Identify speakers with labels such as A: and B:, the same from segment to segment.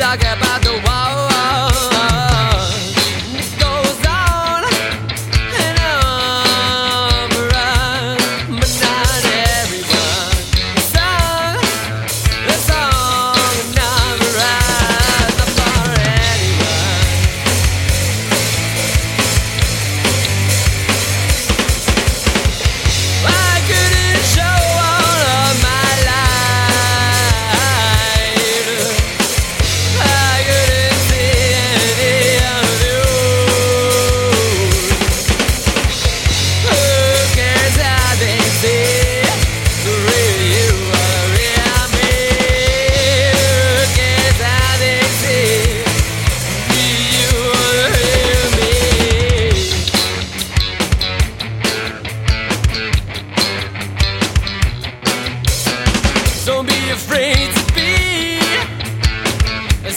A: talk about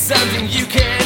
A: something you can